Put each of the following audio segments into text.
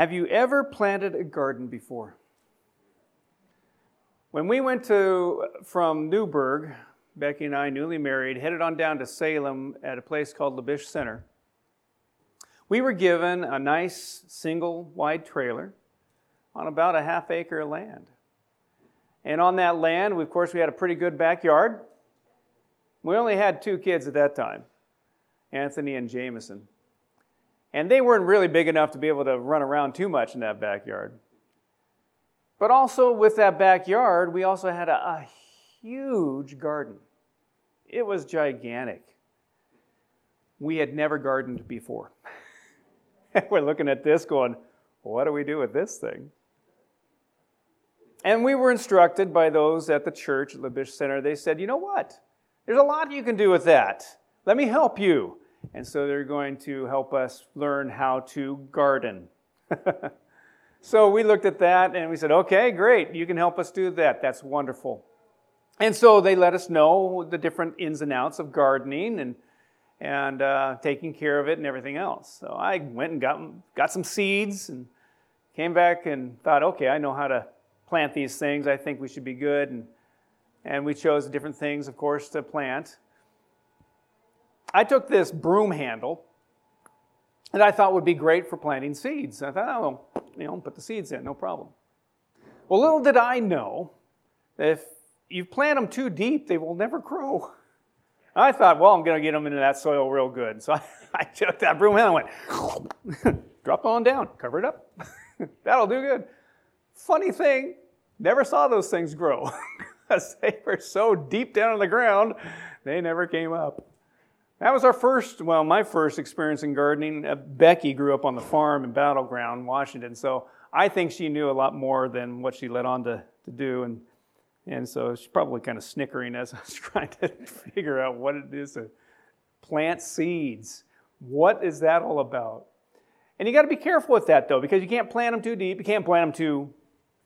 Have you ever planted a garden before? When we went to from Newberg, Becky and I, newly married, headed on down to Salem at a place called Labish Center. We were given a nice single wide trailer on about a half acre of land. And on that land, of course, we had a pretty good backyard. We only had two kids at that time Anthony and Jameson. And they weren't really big enough to be able to run around too much in that backyard. But also, with that backyard, we also had a, a huge garden. It was gigantic. We had never gardened before. We're looking at this going, what do we do with this thing? And we were instructed by those at the church, at Labish Center, they said, you know what? There's a lot you can do with that. Let me help you. And so they're going to help us learn how to garden. so we looked at that and we said, okay, great, you can help us do that. That's wonderful. And so they let us know the different ins and outs of gardening and, and uh, taking care of it and everything else. So I went and got, got some seeds and came back and thought, okay, I know how to plant these things. I think we should be good. And, and we chose different things, of course, to plant. I took this broom handle that I thought would be great for planting seeds. I thought, oh, you know, put the seeds in, no problem. Well, little did I know that if you plant them too deep, they will never grow. I thought, well, I'm going to get them into that soil real good. So I, I took that broom handle and went, drop on down, cover it up. That'll do good. Funny thing, never saw those things grow because they were so deep down in the ground, they never came up. That was our first, well, my first experience in gardening. Uh, Becky grew up on the farm in Battle Ground, Washington, so I think she knew a lot more than what she let on to, to do. And, and so she's probably kind of snickering as I was trying to figure out what it is to plant seeds. What is that all about? And you got to be careful with that, though, because you can't plant them too deep. You can't plant them too,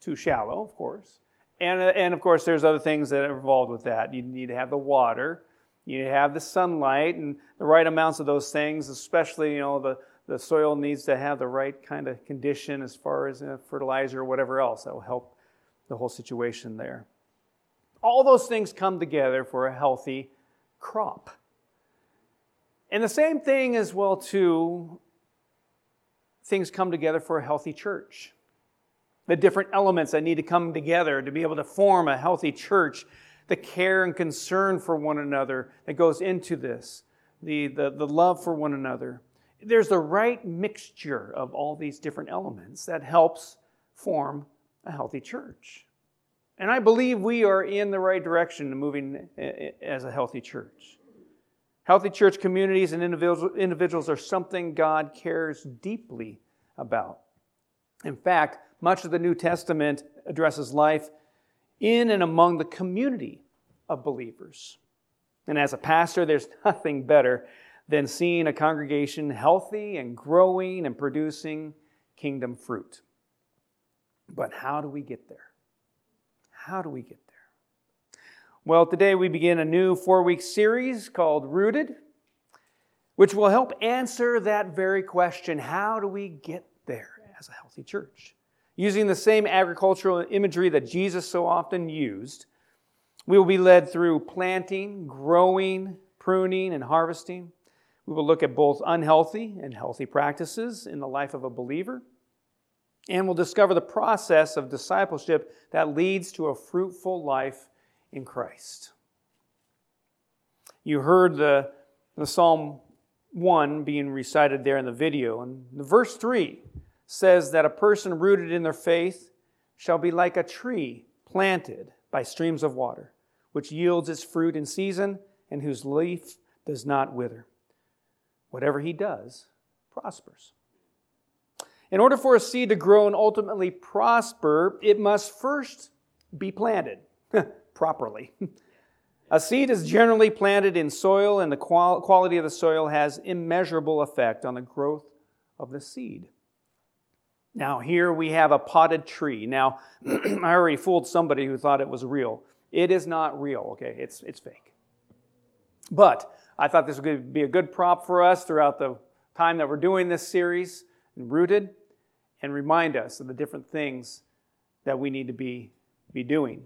too shallow, of course. And, uh, and of course, there's other things that are involved with that. You need to have the water you have the sunlight and the right amounts of those things, especially, you know, the, the soil needs to have the right kind of condition as far as uh, fertilizer or whatever else that will help the whole situation there. All those things come together for a healthy crop. And the same thing as well, too, things come together for a healthy church. The different elements that need to come together to be able to form a healthy church the care and concern for one another that goes into this, the, the, the love for one another. There's the right mixture of all these different elements that helps form a healthy church. And I believe we are in the right direction moving as a healthy church. Healthy church communities and individuals are something God cares deeply about. In fact, much of the New Testament addresses life in and among the community of believers. And as a pastor, there's nothing better than seeing a congregation healthy and growing and producing kingdom fruit. But how do we get there? How do we get there? Well, today we begin a new four week series called Rooted, which will help answer that very question how do we get there as a healthy church? Using the same agricultural imagery that Jesus so often used, we will be led through planting, growing, pruning, and harvesting. We will look at both unhealthy and healthy practices in the life of a believer. And we'll discover the process of discipleship that leads to a fruitful life in Christ. You heard the, the Psalm 1 being recited there in the video. And the verse 3 says that a person rooted in their faith shall be like a tree planted by streams of water, which yields its fruit in season and whose leaf does not wither. Whatever he does prospers. In order for a seed to grow and ultimately prosper, it must first be planted properly. A seed is generally planted in soil, and the quality of the soil has immeasurable effect on the growth of the seed. Now, here we have a potted tree. Now, I already fooled somebody who thought it was real. It is not real, okay? It's, it's fake. But I thought this would be a good prop for us throughout the time that we're doing this series, Rooted. and remind us of the different things that we need to be, be doing.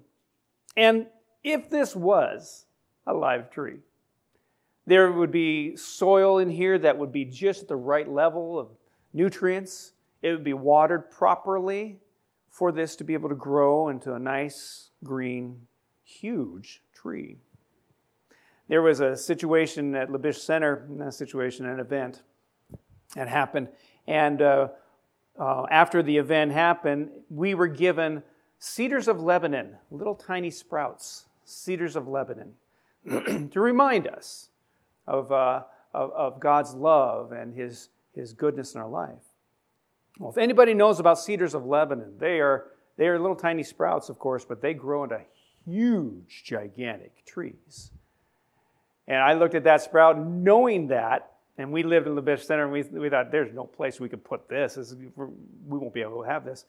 And if this was a live tree, there would be soil in here that would be just at the right level of nutrients. It would be watered properly for this to be able to grow into a nice, green, huge tree. There was a situation at Labish Center, a situation, an event that happened. And uh, uh, after the event happened, we were given cedars of Lebanon, little tiny sprouts, cedars of Lebanon, to remind us of, uh, of, of, God's love and his, his goodness in our life. Well, if anybody knows about cedars of Lebanon, they are, they are little tiny sprouts, of course, but they grow into huge, gigantic trees. And I looked at that sprout knowing that, and we lived in the Labish Center, and we, we thought, there's no place we could put this. this we won't be able to have this.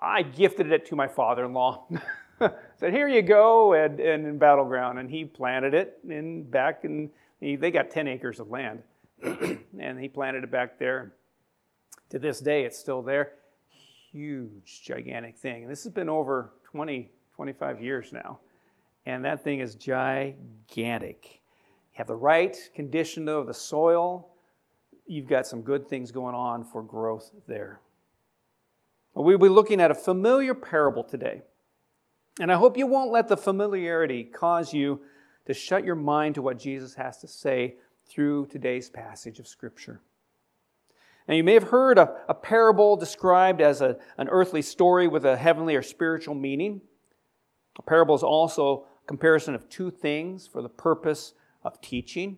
I gifted it to my father in law. Said, here you go, and, and in Battle Ground. And he planted it in back, and he, they got 10 acres of land. and he planted it back there. To this day, it's still there. Huge, gigantic thing. This has been over 20, 25 years now. And that thing is gigantic. You have the right condition of the soil. You've got some good things going on for growth there. We'll be looking at a familiar parable today. And I hope you won't let the familiarity cause you to shut your mind to what Jesus has to say through today's passage of Scripture. Now, you may have heard a, a parable described as a, an earthly story with a heavenly or spiritual meaning. A parable is also a comparison of two things for the purpose of teaching.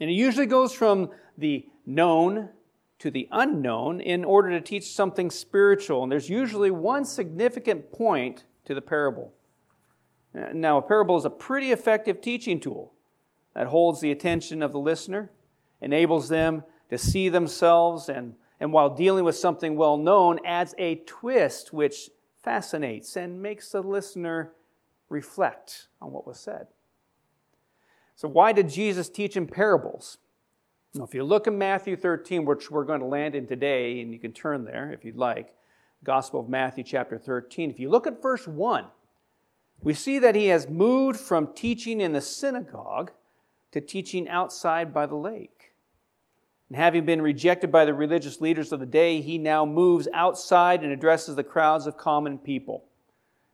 And it usually goes from the known to the unknown in order to teach something spiritual. And there's usually one significant point to the parable. Now, a parable is a pretty effective teaching tool that holds the attention of the listener, enables them to see themselves, and, and while dealing with something well known, adds a twist which fascinates and makes the listener reflect on what was said. So, why did Jesus teach in parables? Now, if you look in Matthew 13, which we're going to land in today, and you can turn there if you'd like, Gospel of Matthew, chapter 13, if you look at verse 1, we see that he has moved from teaching in the synagogue to teaching outside by the lake. And having been rejected by the religious leaders of the day, he now moves outside and addresses the crowds of common people.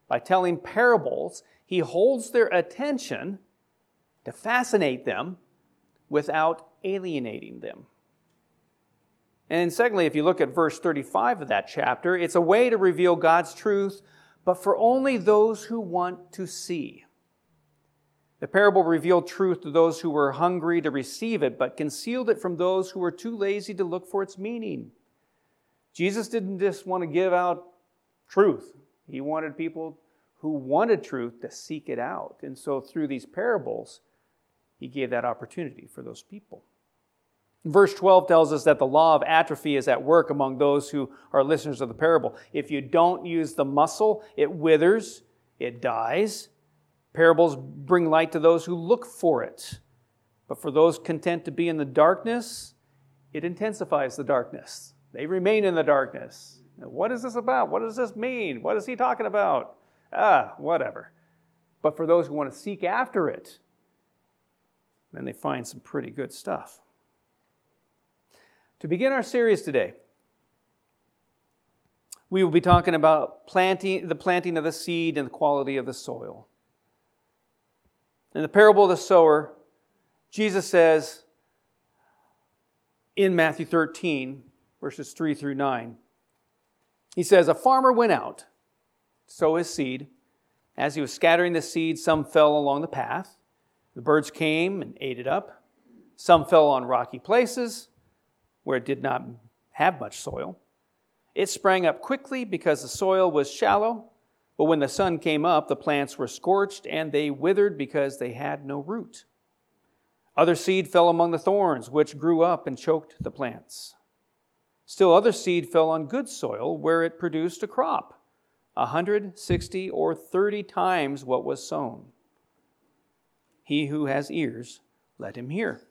By telling parables, he holds their attention to fascinate them without alienating them. And secondly, if you look at verse 35 of that chapter, it's a way to reveal God's truth, but for only those who want to see. The parable revealed truth to those who were hungry to receive it, but concealed it from those who were too lazy to look for its meaning. Jesus didn't just want to give out truth, he wanted people who wanted truth to seek it out. And so through these parables, he gave that opportunity for those people. Verse 12 tells us that the law of atrophy is at work among those who are listeners of the parable. If you don't use the muscle, it withers, it dies, Parables bring light to those who look for it. But for those content to be in the darkness, it intensifies the darkness. They remain in the darkness. What is this about? What does this mean? What is he talking about? Ah, whatever. But for those who want to seek after it, then they find some pretty good stuff. To begin our series today, we will be talking about planting, the planting of the seed and the quality of the soil. In the parable of the sower, Jesus says in Matthew 13, verses 3 through 9, he says, A farmer went out to sow his seed. As he was scattering the seed, some fell along the path. The birds came and ate it up. Some fell on rocky places where it did not have much soil. It sprang up quickly because the soil was shallow. But when the sun came up, the plants were scorched and they withered because they had no root. Other seed fell among the thorns, which grew up and choked the plants. Still, other seed fell on good soil, where it produced a crop, a hundred, sixty, or thirty times what was sown. He who has ears, let him hear.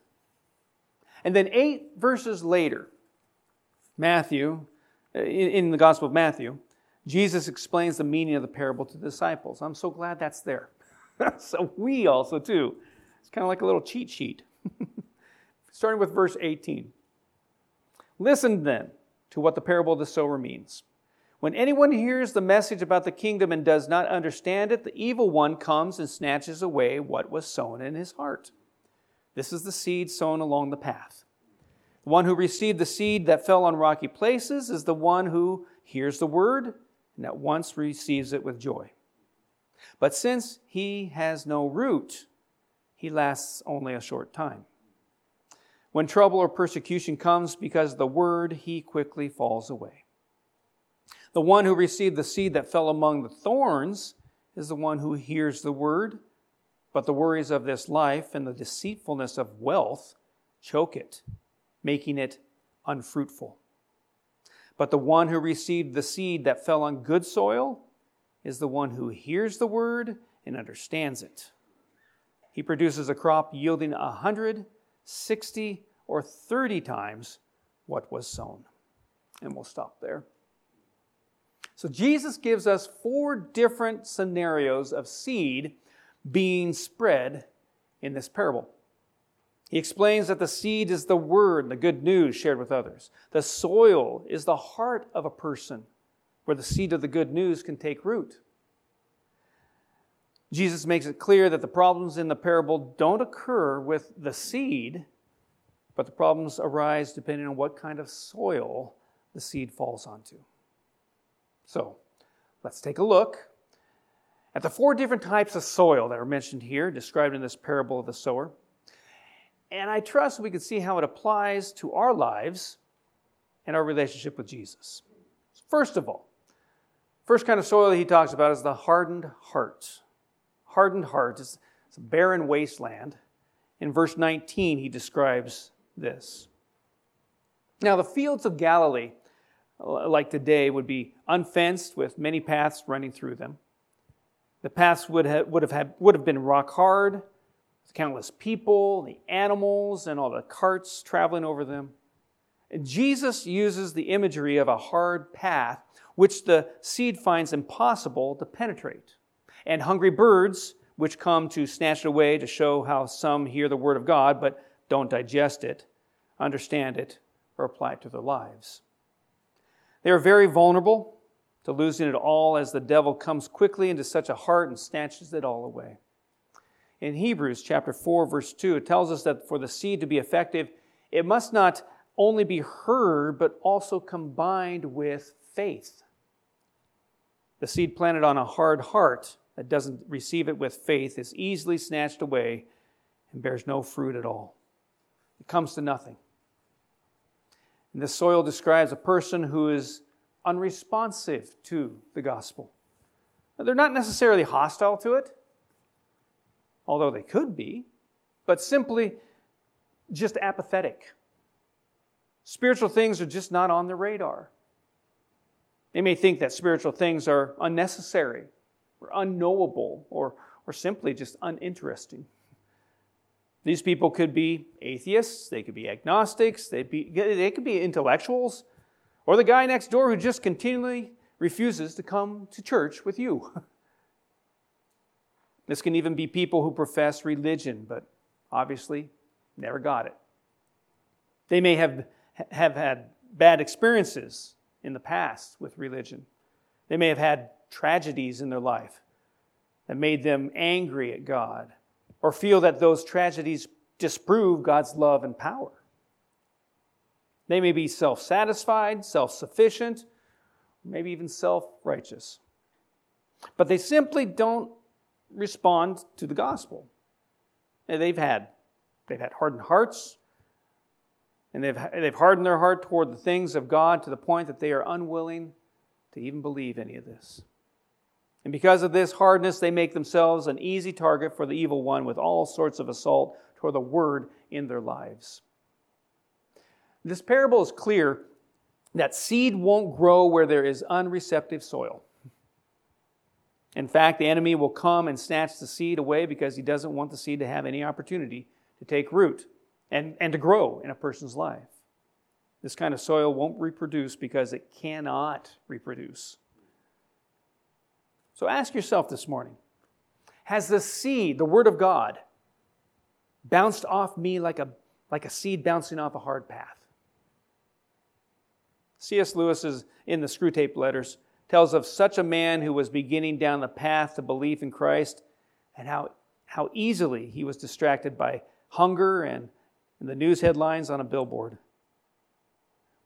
And then, eight verses later, Matthew in the Gospel of Matthew, Jesus explains the meaning of the parable to the disciples. I'm so glad that's there. so we also, too. It's kind of like a little cheat sheet. Starting with verse 18. Listen then to what the parable of the sower means. When anyone hears the message about the kingdom and does not understand it, the evil one comes and snatches away what was sown in his heart. This is the seed sown along the path. The one who received the seed that fell on rocky places is the one who hears the word and at once receives it with joy. But since he has no root, he lasts only a short time. When trouble or persecution comes because of the word, he quickly falls away. The one who received the seed that fell among the thorns is the one who hears the word, but the worries of this life and the deceitfulness of wealth choke it, making it unfruitful. But the one who received the seed that fell on good soil is the one who hears the word and understands it. He produces a crop yielding a hundred, sixty, or thirty times what was sown. And we'll stop there. So Jesus gives us four different scenarios of seed being spread in this parable. He explains that the seed is the word, the good news shared with others. The soil is the heart of a person where the seed of the good news can take root. Jesus makes it clear that the problems in the parable don't occur with the seed, but the problems arise depending on what kind of soil the seed falls onto. So, let's take a look at the four different types of soil that are mentioned here, described in this parable of the sower. And I trust we can see how it applies to our lives and our relationship with Jesus. First of all, first kind of soil he talks about is the hardened heart. Hardened heart is a barren wasteland. In verse 19, he describes this. Now, the fields of Galilee, like today, would be unfenced with many paths running through them. The paths would have, would have, had, would have been rock hard, countless people, the animals, and all the carts traveling over them. And Jesus uses the imagery of a hard path, which the seed finds impossible to penetrate, and hungry birds, which come to snatch it away to show how some hear the word of God but don't digest it, understand it, or apply it to their lives. They are very vulnerable to losing it all as the devil comes quickly into such a heart and snatches it all away in Hebrews chapter 4 verse 2 it tells us that for the seed to be effective it must not only be heard but also combined with faith. The seed planted on a hard heart that doesn't receive it with faith is easily snatched away and bears no fruit at all. It comes to nothing. And this soil describes a person who is unresponsive to the gospel. They're not necessarily hostile to it, although they could be, but simply just apathetic. Spiritual things are just not on their radar. They may think that spiritual things are unnecessary or unknowable or, or simply just uninteresting. These people could be atheists, they could be agnostics, they, be, they could be intellectuals, or the guy next door who just continually refuses to come to church with you. This can even be people who profess religion, but obviously never got it. They may have, have had bad experiences in the past with religion. They may have had tragedies in their life that made them angry at God or feel that those tragedies disprove God's love and power. They may be self satisfied, self sufficient, maybe even self righteous. But they simply don't respond to the gospel. And they've had they've had hardened hearts, and they've, they've hardened their heart toward the things of God to the point that they are unwilling to even believe any of this. And because of this hardness, they make themselves an easy target for the evil one with all sorts of assault toward the word in their lives. This parable is clear that seed won't grow where there is unreceptive soil. In fact, the enemy will come and snatch the seed away because he doesn't want the seed to have any opportunity to take root and, and to grow in a person's life. This kind of soil won't reproduce because it cannot reproduce. So ask yourself this morning Has the seed, the Word of God, bounced off me like a, like a seed bouncing off a hard path? C.S. Lewis is in the Screwtape Letters tells of such a man who was beginning down the path to belief in Christ and how, how easily he was distracted by hunger and, and the news headlines on a billboard.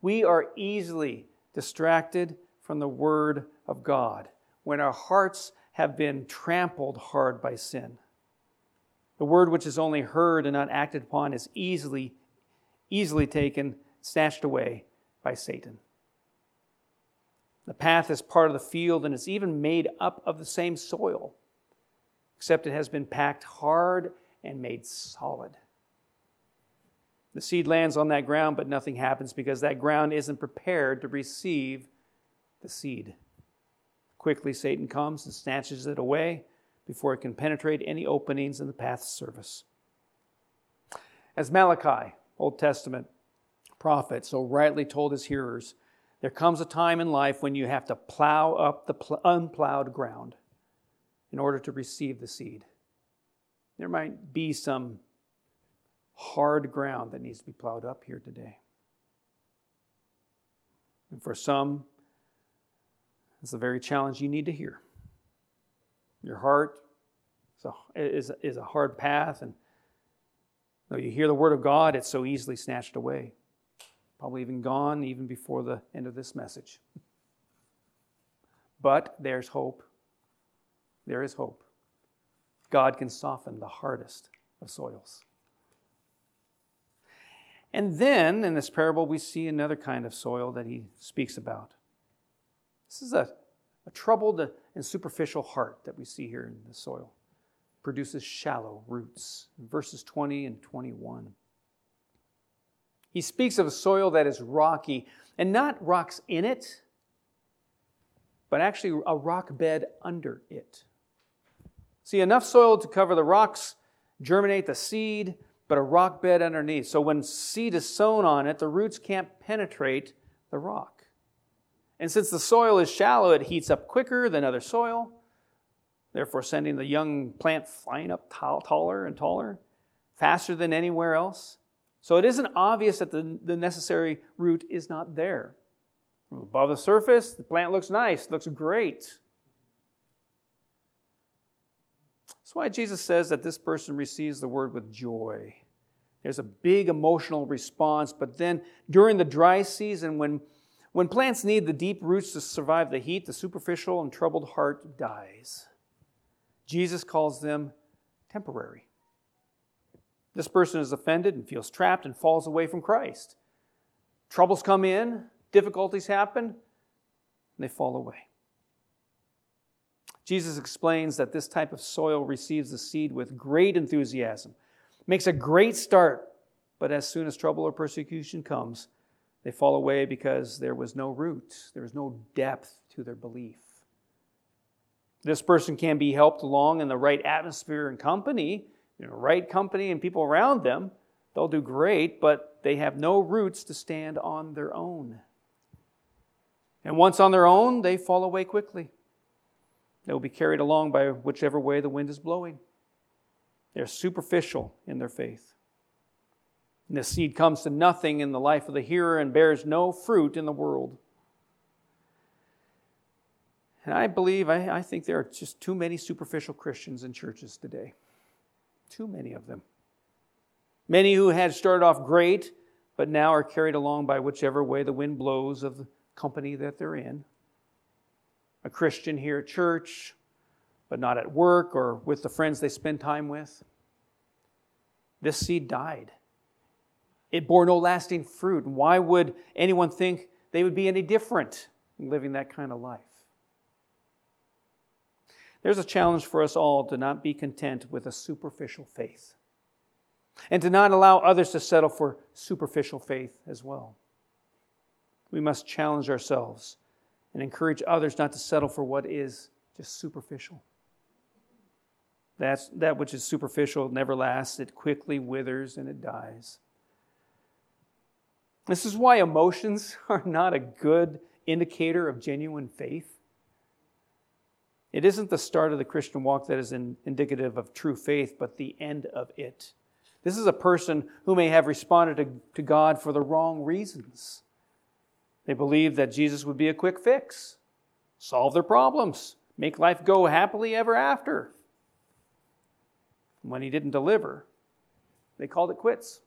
We are easily distracted from the Word of God when our hearts have been trampled hard by sin. The word which is only heard and not acted upon is easily, easily taken, snatched away by Satan. The path is part of the field and it's even made up of the same soil, except it has been packed hard and made solid. The seed lands on that ground, but nothing happens because that ground isn't prepared to receive the seed. Quickly, Satan comes and snatches it away before it can penetrate any openings in the path's surface. As Malachi, Old Testament prophet, so rightly told his hearers, there comes a time in life when you have to plow up the pl- unplowed ground in order to receive the seed. There might be some hard ground that needs to be plowed up here today. And for some, it's a very challenge you need to hear. Your heart is a, is a hard path, and though you hear the word of God, it's so easily snatched away. Probably even gone even before the end of this message. But there's hope. There is hope. God can soften the hardest of soils. And then in this parable, we see another kind of soil that he speaks about. This is a, a troubled and superficial heart that we see here in the soil. Produces shallow roots. Verses 20 and 21. He speaks of a soil that is rocky, and not rocks in it, but actually a rock bed under it. See, enough soil to cover the rocks, germinate the seed, but a rock bed underneath. So when seed is sown on it, the roots can't penetrate the rock. And since the soil is shallow, it heats up quicker than other soil, therefore sending the young plant flying up taller and taller, faster than anywhere else. So it isn't obvious that the, the necessary root is not there. Above the surface, the plant looks nice, looks great. That's why Jesus says that this person receives the word with joy. There's a big emotional response, but then during the dry season, when, when plants need the deep roots to survive the heat, the superficial and troubled heart dies. Jesus calls them temporary. This person is offended and feels trapped and falls away from Christ. Troubles come in, difficulties happen, and they fall away. Jesus explains that this type of soil receives the seed with great enthusiasm, makes a great start, but as soon as trouble or persecution comes, they fall away because there was no root, there was no depth to their belief. This person can be helped along in the right atmosphere and company, you know, right company and people around them. They'll do great, but they have no roots to stand on their own. And once on their own, they fall away quickly. They will be carried along by whichever way the wind is blowing. They're superficial in their faith. And the seed comes to nothing in the life of the hearer and bears no fruit in the world. And I believe, I, I think there are just too many superficial Christians in churches today. Too many of them. Many who had started off great, but now are carried along by whichever way the wind blows of the company that they're in a Christian here at church, but not at work or with the friends they spend time with. This seed died. It bore no lasting fruit. Why would anyone think they would be any different living that kind of life? There's a challenge for us all to not be content with a superficial faith and to not allow others to settle for superficial faith as well. We must challenge ourselves and encourage others not to settle for what is just superficial. That's, that which is superficial never lasts, it quickly withers and it dies. This is why emotions are not a good indicator of genuine faith. It isn't the start of the Christian walk that is in, indicative of true faith, but the end of it. This is a person who may have responded to, to God for the wrong reasons. They believed that Jesus would be a quick fix, solve their problems, make life go happily ever after. When he didn't deliver, they called it quits.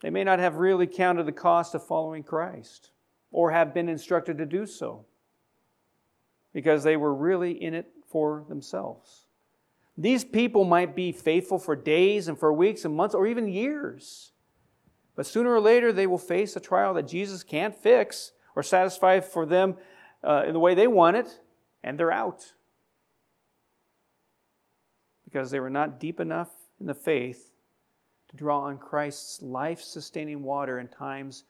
They may not have really counted the cost of following Christ or have been instructed to do so because they were really in it for themselves. These people might be faithful for days and for weeks and months or even years. But sooner or later, they will face a trial that Jesus can't fix or satisfy for them uh, in the way they want it, and they're out. Because they were not deep enough in the faith to draw on Christ's life sustaining water in times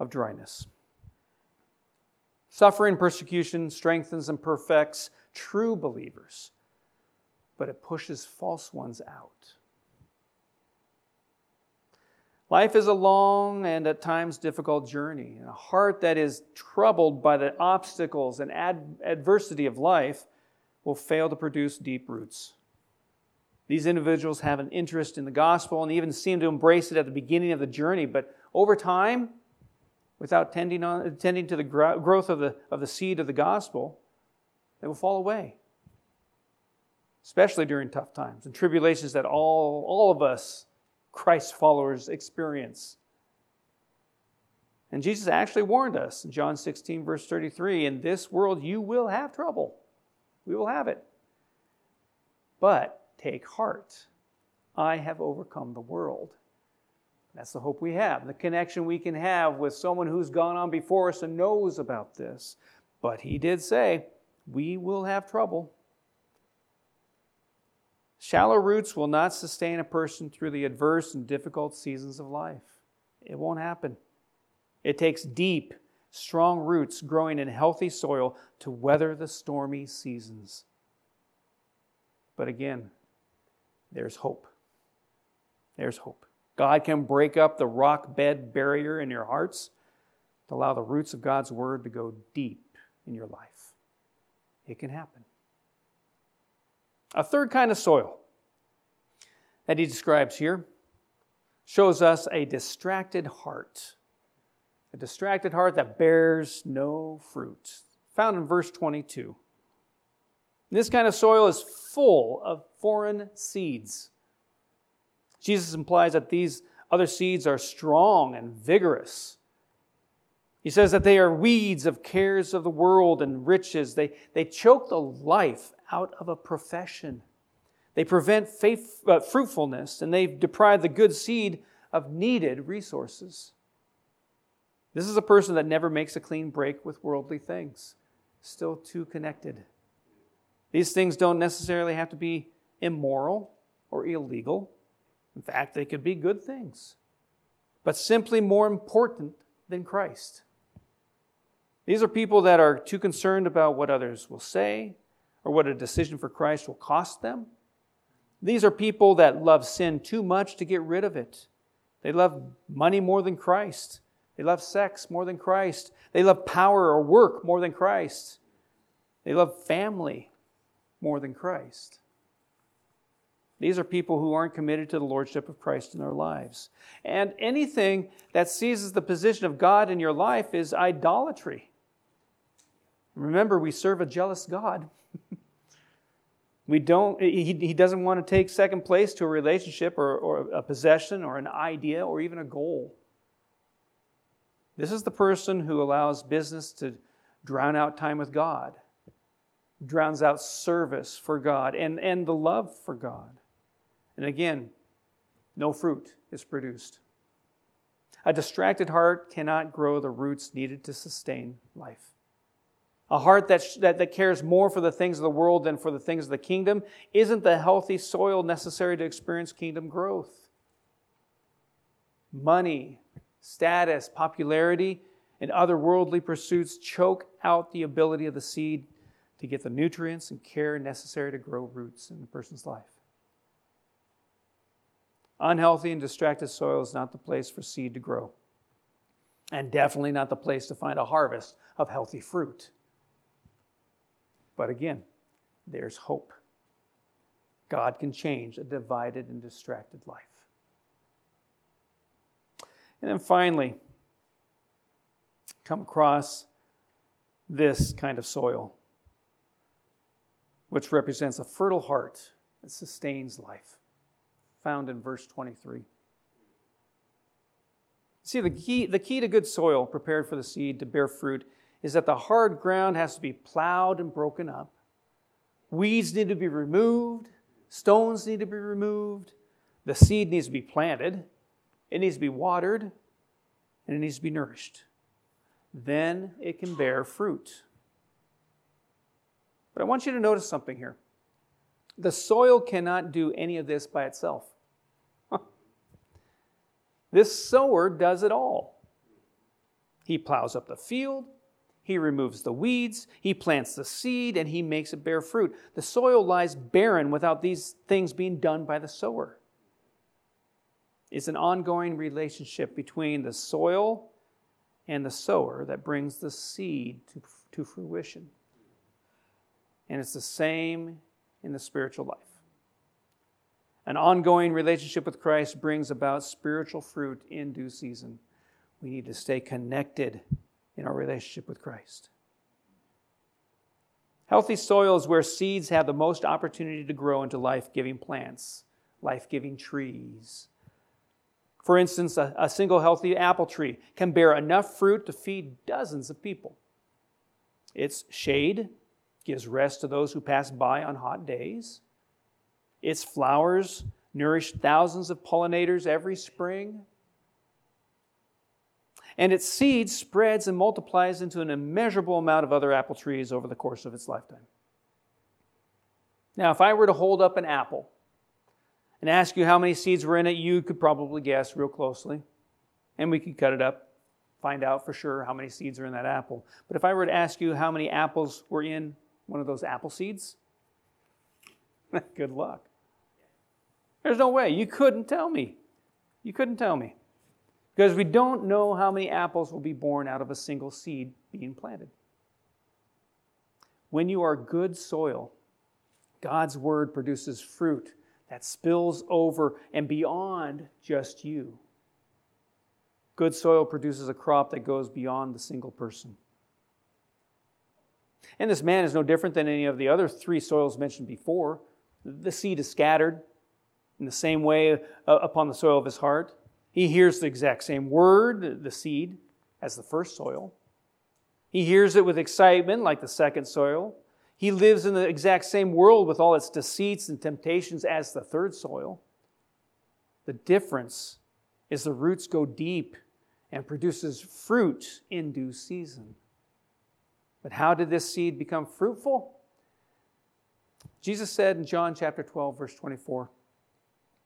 of dryness. Suffering persecution strengthens and perfects true believers but it pushes false ones out. Life is a long and at times difficult journey, and a heart that is troubled by the obstacles and ad- adversity of life will fail to produce deep roots. These individuals have an interest in the gospel and even seem to embrace it at the beginning of the journey, but over time, without tending, on, tending to the growth of the, of the seed of the gospel, they will fall away especially during tough times and tribulations that all, all of us Christ followers experience. And Jesus actually warned us in John 16, verse 33 In this world you will have trouble. We will have it. But take heart. I have overcome the world. That's the hope we have, the connection we can have with someone who's gone on before us and knows about this. But he did say, We will have trouble. Shallow roots will not sustain a person through the adverse and difficult seasons of life. It won't happen. It takes deep, strong roots growing in healthy soil to weather the stormy seasons. But again, there's hope. There's hope. God can break up the rock bed barrier in your hearts to allow the roots of God's word to go deep in your life. It can happen. A third kind of soil that he describes here shows us a distracted heart. A distracted heart that bears no fruit. Found in verse 22. This kind of soil is full of foreign seeds. Jesus implies that these other seeds are strong and vigorous. He says that they are weeds of cares of the world and riches. They, they choke the life out of a profession. They prevent faith, uh, fruitfulness and they deprive the good seed of needed resources. This is a person that never makes a clean break with worldly things, still too connected. These things don't necessarily have to be immoral or illegal. In fact, they could be good things, but simply more important than Christ. These are people that are too concerned about what others will say or what a decision for Christ will cost them. These are people that love sin too much to get rid of it. They love money more than Christ. They love sex more than Christ. They love power or work more than Christ. They love family more than Christ. These are people who aren't committed to the lordship of Christ in their lives. And anything that seizes the position of God in your life is idolatry. Remember, we serve a jealous God. we don't, he, he doesn't want to take second place to a relationship or, or a possession or an idea or even a goal. This is the person who allows business to drown out time with God, drowns out service for God and, and the love for God. And again, no fruit is produced. A distracted heart cannot grow the roots needed to sustain life. A heart that, that, that cares more for the things of the world than for the things of the kingdom isn't the healthy soil necessary to experience kingdom growth. Money, status, popularity, and other worldly pursuits choke out the ability of the seed to get the nutrients and care necessary to grow roots in a person's life. Unhealthy and distracted soil is not the place for seed to grow, and definitely not the place to find a harvest of healthy fruit. But again, there's hope. God can change a divided and distracted life. And then finally, come across this kind of soil, which represents a fertile heart that sustains life, found in verse 23. See, the key, the key to good soil prepared for the seed to bear fruit is that the hard ground has to be plowed and broken up. Weeds need to be removed, stones need to be removed, the seed needs to be planted, it needs to be watered, and it needs to be nourished. Then it can bear fruit. But I want you to notice something here. The soil cannot do any of this by itself. This sower does it all. He plows up the field, he removes the weeds, he plants the seed, and he makes it bear fruit. The soil lies barren without these things being done by the sower. It's an ongoing relationship between the soil and the sower that brings the seed to, to fruition. And it's the same in the spiritual life. An ongoing relationship with Christ brings about spiritual fruit in due season. We need to stay connected in our relationship with Christ. Healthy soil is where seeds have the most opportunity to grow into life giving plants, life giving trees. For instance, a, a, single healthy apple tree can bear enough fruit to feed dozens of people. Its shade gives rest to those who pass by on hot days. Its flowers nourish thousands of pollinators every spring and its seed spreads and multiplies into an immeasurable amount of other apple trees over the course of its lifetime. Now, if I were to hold up an apple and ask you how many seeds were in it, you could probably guess real closely. And we could cut it up, find out for sure how many seeds are in that apple. But if I were to ask you how many apples were in one of those apple seeds, good luck. There's no way. You couldn't tell me. You couldn't tell me. Because we don't know how many apples will be born out of a single seed being planted. When you are good soil, God's word produces fruit that spills over and beyond just you. Good soil produces a crop that goes beyond the single person. And this man is no different than any of the other three soils mentioned before. The seed is scattered in the same way uh, upon the soil of his heart. He hears the exact same word, the seed, as the first soil. He hears it with excitement, like the second soil. He lives in the exact same world with all its deceits and temptations as the third soil. The difference is the roots go deep and produces fruit in due season. But how did this seed become fruitful? Jesus said in John chapter 12, verse 24,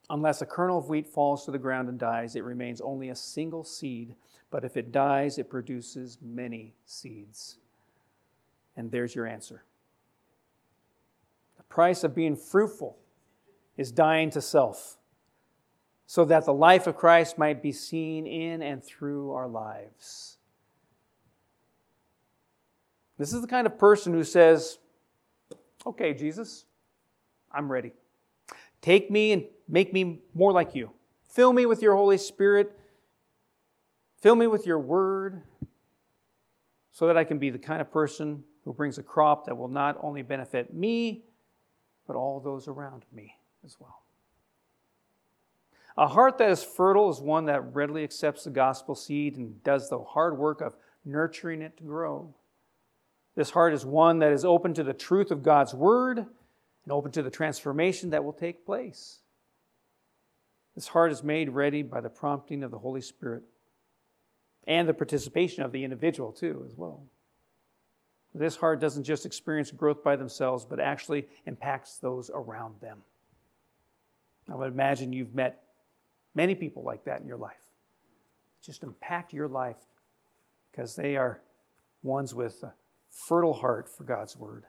Unless a kernel of wheat falls to the ground and dies, it remains only a single seed. But if it dies, it produces many seeds. And there's your answer. The price of being fruitful is dying to self, so that the life of Christ might be seen in and through our lives. This is the kind of person who says, Okay, Jesus, I'm ready. Take me and make me more like you. Fill me with your Holy Spirit. Fill me with your word so that I can be the kind of person who brings a crop that will not only benefit me, but all those around me as well. A heart that is fertile is one that readily accepts the gospel seed and does the hard work of nurturing it to grow. This heart is one that is open to the truth of God's word and open to the transformation that will take place. This heart is made ready by the prompting of the Holy Spirit and the participation of the individual, too, as well. This heart doesn't just experience growth by themselves, but actually impacts those around them. I would imagine you've met many people like that in your life. Just impact your life because they are ones with a fertile heart for God's word.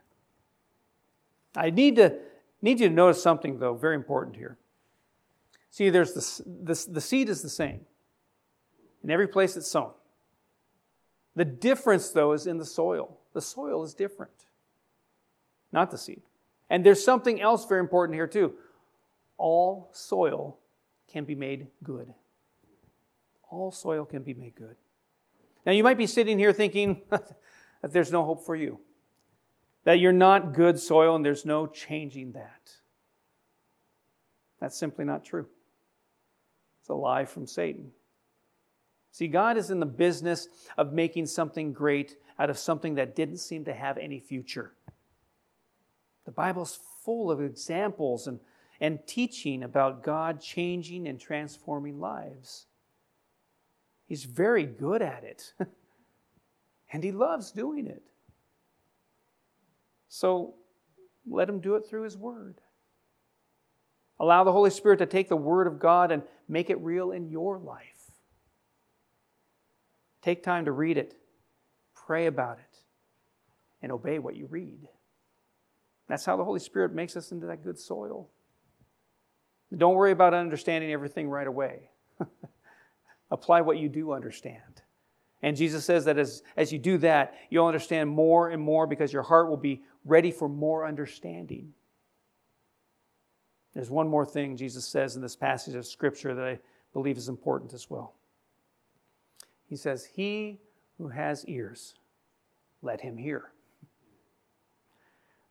I need to need you to notice something though, very important here. See, there's the, the, the seed is the same in every place it's sown. The difference, though, is in the soil. The soil is different, not the seed. And there's something else very important here, too. All soil can be made good. All soil can be made good. Now, you might be sitting here thinking that there's no hope for you, that you're not good soil and there's no changing that. That's simply not true. It's a lie from Satan. See, God is in the business of making something great out of something that didn't seem to have any future. The Bible's full of examples and, and teaching about God changing and transforming lives. He's very good at it, and He loves doing it. So let Him do it through His Word. Allow the Holy Spirit to take the Word of God and make it real in your life. Take time to read it, pray about it, and obey what you read. That's how the Holy Spirit makes us into that good soil. Don't worry about understanding everything right away. Apply what you do understand. And Jesus says that as, as you do that, you'll understand more and more because your heart will be ready for more understanding. There's one more thing Jesus says in this passage of Scripture that I believe is important as well. He says, He who has ears, let him hear.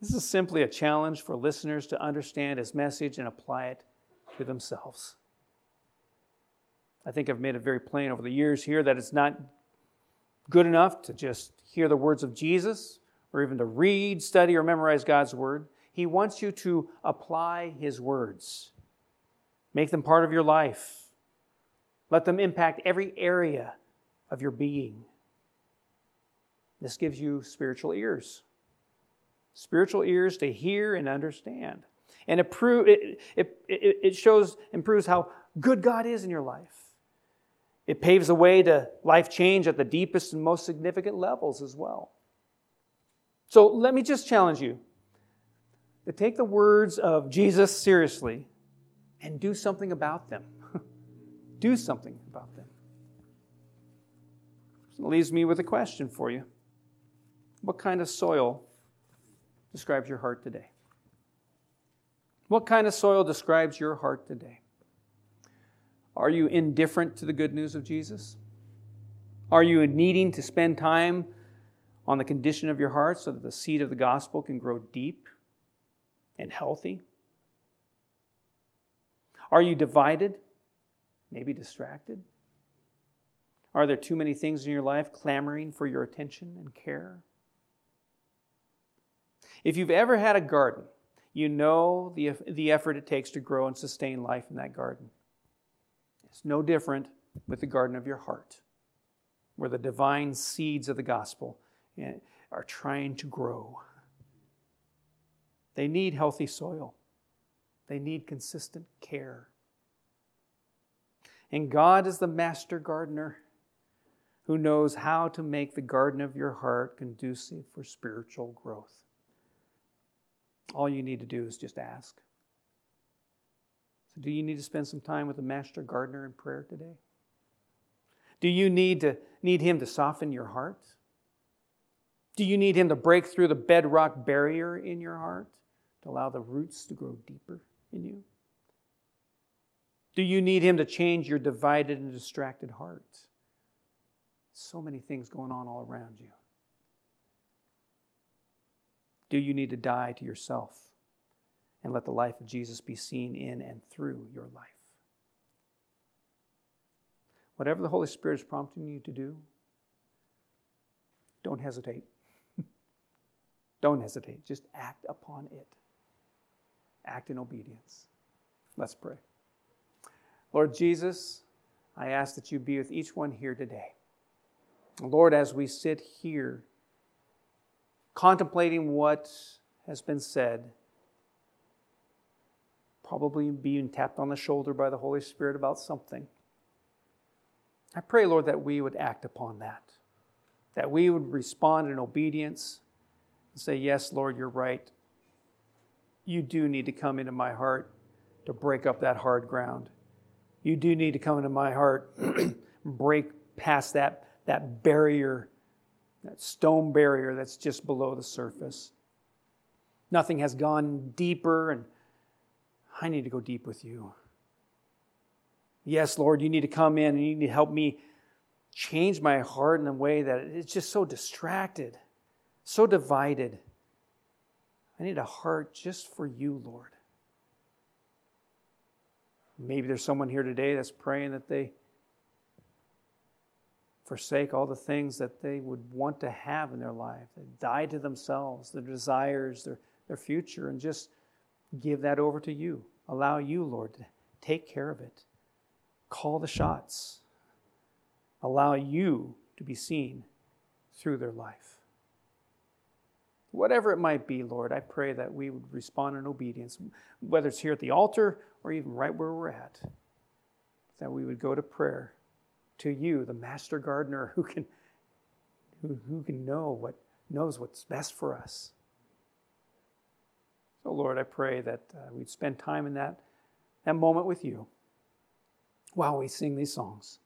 This is simply a challenge for listeners to understand his message and apply it to themselves. I think I've made it very plain over the years here that it's not good enough to just hear the words of Jesus or even to read, study, or memorize God's word. He wants you to apply his words, make them part of your life, let them impact every area of your being. This gives you spiritual ears. Spiritual ears to hear and understand. And it, it, it, it shows and proves how good God is in your life. It paves the way to life change at the deepest and most significant levels as well. So let me just challenge you to take the words of Jesus seriously and do something about them. do something about them. So leaves me with a question for you. What kind of soil describes your heart today? What kind of soil describes your heart today? Are you indifferent to the good news of Jesus? Are you needing to spend time on the condition of your heart so that the seed of the gospel can grow deep and healthy? Are you divided? Maybe distracted? Are there too many things in your life clamoring for your attention and care? If you've ever had a garden, you know the, the effort it takes to grow and sustain life in that garden. It's no different with the garden of your heart, where the divine seeds of the gospel are trying to grow. They need healthy soil, they need consistent care. And God is the master gardener who knows how to make the garden of your heart conducive for spiritual growth. All you need to do is just ask. So, do you need to spend some time with the master gardener in prayer today? Do you need to need him to soften your heart? Do you need him to break through the bedrock barrier in your heart to allow the roots to grow deeper in you? Do you need him to change your divided and distracted heart? So many things going on all around you. Do you need to die to yourself and let the life of Jesus be seen in and through your life? Whatever the Holy Spirit is prompting you to do, don't hesitate. Don't hesitate. Just act upon it. Act in obedience. Let's pray. Lord Jesus, I ask that you be with each one here today. Lord, as we sit here contemplating what has been said, probably being tapped on the shoulder by the Holy Spirit about something, I pray, Lord, that we would act upon that, that we would respond in obedience and say, Yes, Lord, you're right. You do need to come into my heart to break up that hard ground You do need to come into my heart, break past that, that barrier, that stone barrier that's just below the surface. Nothing has gone deeper, and I need to go deep with you. Yes, Lord, you need to come in and you need to help me change my heart in a way that it's just so distracted, so divided. I need a heart just for you, Lord. Maybe there's someone here today that's praying that they forsake all the things that they would want to have in their life, they die to themselves, their desires, their, their future, and just give that over to you. Allow you, Lord, to take care of it. Call the shots. Allow you to be seen through their life. Whatever it might be, Lord, I pray that we would respond in obedience, whether it's here at the altar or even right where we're at, that we would go to prayer to you, the master gardener who can, who, who can know what knows what's best for us. So, Lord, I pray that uh, we'd spend time in that, that moment with you while we sing these songs.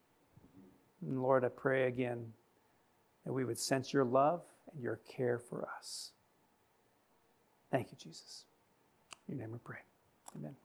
And Lord, I pray again that we would sense your love and your care for us. Thank you, Jesus. In your name we pray. Amen.